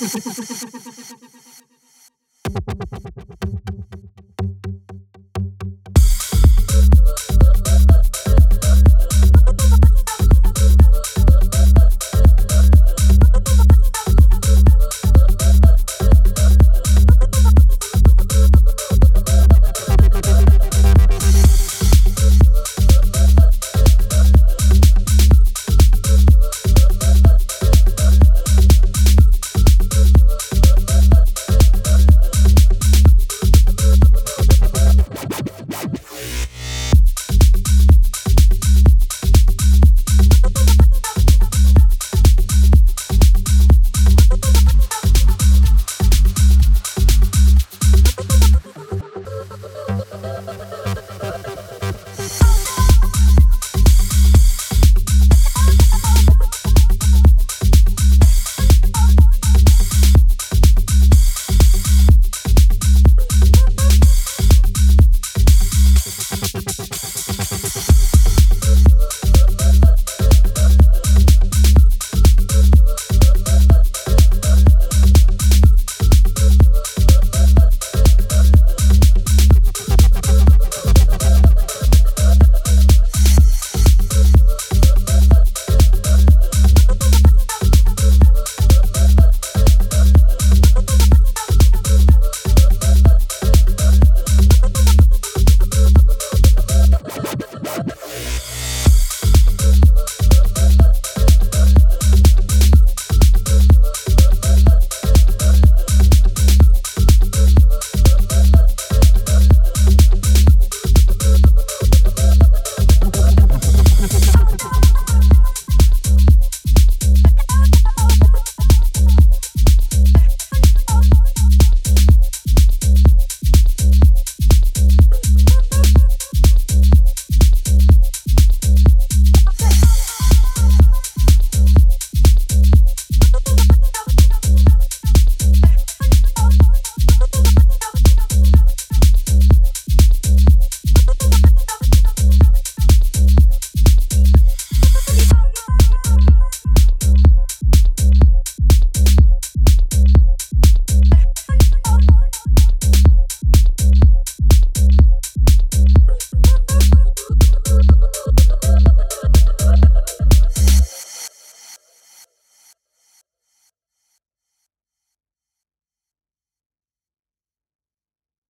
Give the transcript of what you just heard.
ハハハハ!